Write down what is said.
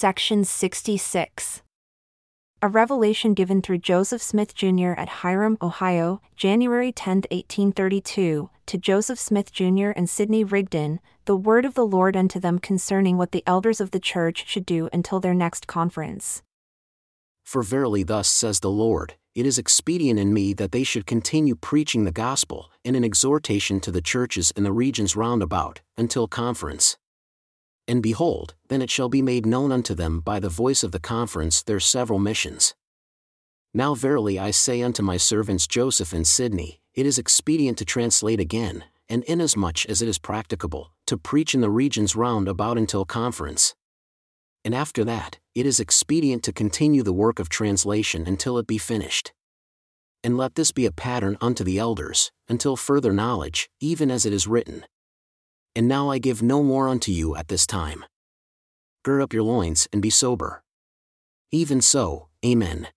Section 66. A revelation given through Joseph Smith Jr. at Hiram, Ohio, January 10, 1832, to Joseph Smith Jr. and Sidney Rigdon, the word of the Lord unto them concerning what the elders of the church should do until their next conference. For verily thus says the Lord, it is expedient in me that they should continue preaching the gospel, in an exhortation to the churches in the regions round about, until conference. And behold, then it shall be made known unto them by the voice of the conference their several missions. Now verily I say unto my servants Joseph and Sidney, it is expedient to translate again, and inasmuch as it is practicable, to preach in the regions round about until conference. And after that, it is expedient to continue the work of translation until it be finished. And let this be a pattern unto the elders, until further knowledge, even as it is written. And now I give no more unto you at this time. Gird up your loins and be sober. Even so, Amen.